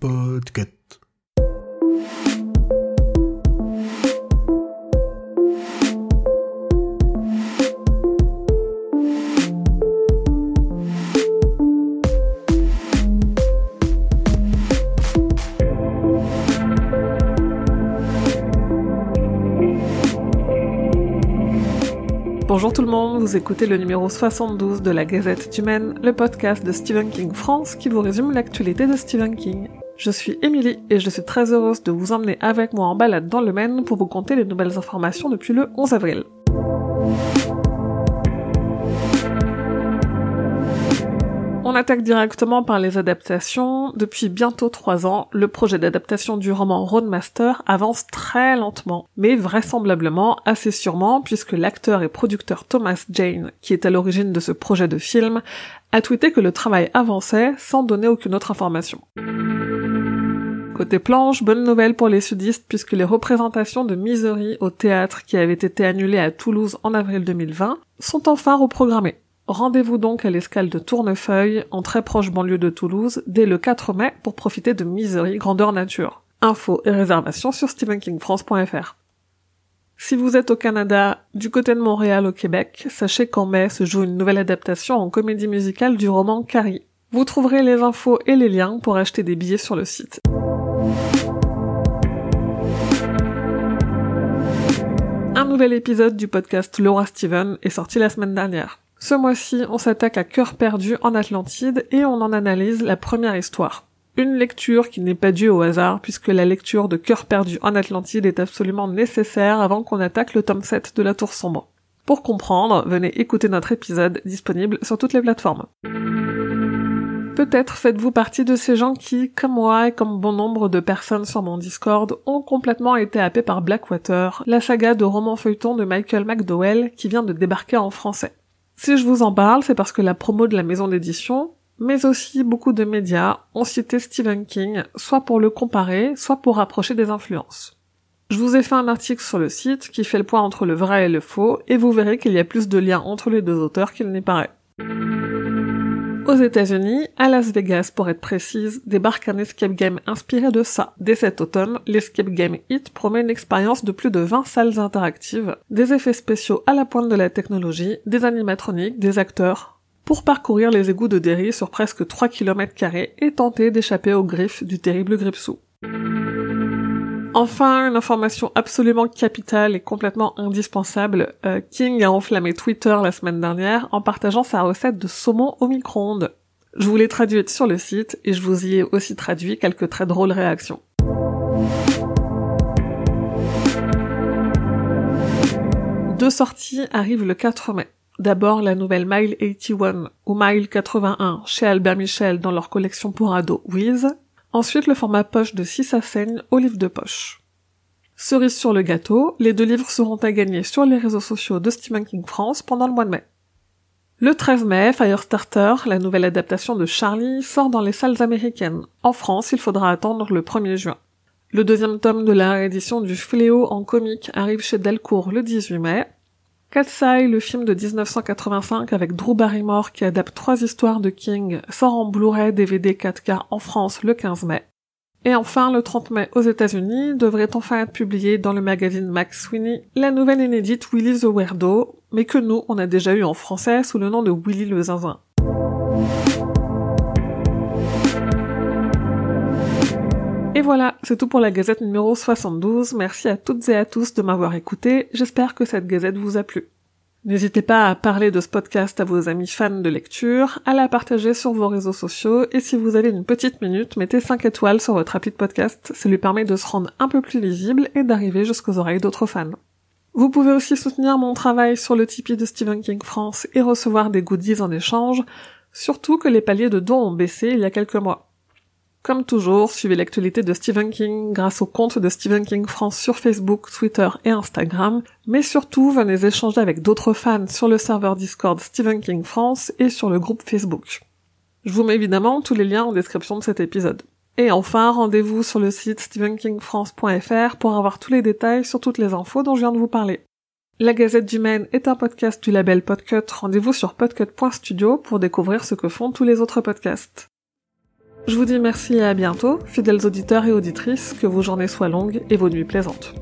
Podcast. Bonjour tout le monde, vous écoutez le numéro 72 de la Gazette du Maine, le podcast de Stephen King France qui vous résume l'actualité de Stephen King. Je suis Émilie et je suis très heureuse de vous emmener avec moi en balade dans le Maine pour vous conter les nouvelles informations depuis le 11 avril. On attaque directement par les adaptations. Depuis bientôt trois ans, le projet d'adaptation du roman Roadmaster avance très lentement, mais vraisemblablement assez sûrement puisque l'acteur et producteur Thomas Jane, qui est à l'origine de ce projet de film, a tweeté que le travail avançait sans donner aucune autre information. Côté planche, bonne nouvelle pour les sudistes puisque les représentations de Misery au théâtre qui avaient été annulées à Toulouse en avril 2020 sont enfin reprogrammées. Rendez-vous donc à l'escale de Tournefeuille, en très proche banlieue de Toulouse, dès le 4 mai pour profiter de Misery grandeur nature. Infos et réservations sur stephenkingfrance.fr. Si vous êtes au Canada, du côté de Montréal au Québec, sachez qu'en mai se joue une nouvelle adaptation en comédie musicale du roman Carrie. Vous trouverez les infos et les liens pour acheter des billets sur le site. Un nouvel épisode du podcast Laura Steven est sorti la semaine dernière. Ce mois-ci, on s'attaque à Cœur perdu en Atlantide et on en analyse la première histoire. Une lecture qui n'est pas due au hasard puisque la lecture de Cœur perdu en Atlantide est absolument nécessaire avant qu'on attaque le tome 7 de la Tour Sombre. Pour comprendre, venez écouter notre épisode disponible sur toutes les plateformes. Peut-être faites-vous partie de ces gens qui, comme moi et comme bon nombre de personnes sur mon Discord, ont complètement été happés par Blackwater, la saga de roman feuilleton de Michael McDowell qui vient de débarquer en français. Si je vous en parle, c'est parce que la promo de la maison d'édition, mais aussi beaucoup de médias, ont cité Stephen King, soit pour le comparer, soit pour rapprocher des influences. Je vous ai fait un article sur le site qui fait le point entre le vrai et le faux, et vous verrez qu'il y a plus de liens entre les deux auteurs qu'il n'y paraît. Aux États-Unis, à Las Vegas pour être précise, débarque un escape game inspiré de ça. Dès cet automne, l'escape game Hit promet une expérience de plus de 20 salles interactives, des effets spéciaux à la pointe de la technologie, des animatroniques, des acteurs, pour parcourir les égouts de Derry sur presque 3 km et tenter d'échapper aux griffes du terrible Gripsou. Enfin, une information absolument capitale et complètement indispensable, euh, King a enflammé Twitter la semaine dernière en partageant sa recette de saumon au micro-ondes. Je vous l'ai traduite sur le site et je vous y ai aussi traduit quelques très drôles réactions. Deux sorties arrivent le 4 mai. D'abord la nouvelle Mile 81 ou Mile 81 chez Albert Michel dans leur collection pour ados Wiz, Ensuite, le format poche de 6 à scène au livre de poche. Cerise sur le gâteau, les deux livres seront à gagner sur les réseaux sociaux de Stephen King France pendant le mois de mai. Le 13 mai, Firestarter, la nouvelle adaptation de Charlie, sort dans les salles américaines. En France, il faudra attendre le 1er juin. Le deuxième tome de la réédition du Fléau en comique arrive chez Delcourt le 18 mai, Cat's le film de 1985 avec Drew Barrymore qui adapte trois histoires de King, sort en Blu-ray DVD 4K en France le 15 mai. Et enfin, le 30 mai aux États-Unis, devrait enfin être publié dans le magazine Max Sweeney la nouvelle inédite Willy the Weirdo, mais que nous, on a déjà eu en français sous le nom de Willy le Zinzin. Et voilà, c'est tout pour la gazette numéro 72. Merci à toutes et à tous de m'avoir écouté. J'espère que cette gazette vous a plu. N'hésitez pas à parler de ce podcast à vos amis fans de lecture, à la partager sur vos réseaux sociaux, et si vous avez une petite minute, mettez 5 étoiles sur votre appli de podcast, ça lui permet de se rendre un peu plus visible et d'arriver jusqu'aux oreilles d'autres fans. Vous pouvez aussi soutenir mon travail sur le Tipeee de Stephen King France et recevoir des goodies en échange, surtout que les paliers de dons ont baissé il y a quelques mois. Comme toujours, suivez l'actualité de Stephen King grâce au compte de Stephen King France sur Facebook, Twitter et Instagram, mais surtout venez échanger avec d'autres fans sur le serveur Discord Stephen King France et sur le groupe Facebook. Je vous mets évidemment tous les liens en description de cet épisode. Et enfin, rendez-vous sur le site stephenkingfrance.fr pour avoir tous les détails sur toutes les infos dont je viens de vous parler. La Gazette du Maine est un podcast du label Podcut. Rendez-vous sur podcut.studio pour découvrir ce que font tous les autres podcasts. Je vous dis merci et à bientôt, fidèles auditeurs et auditrices, que vos journées soient longues et vos nuits plaisantes.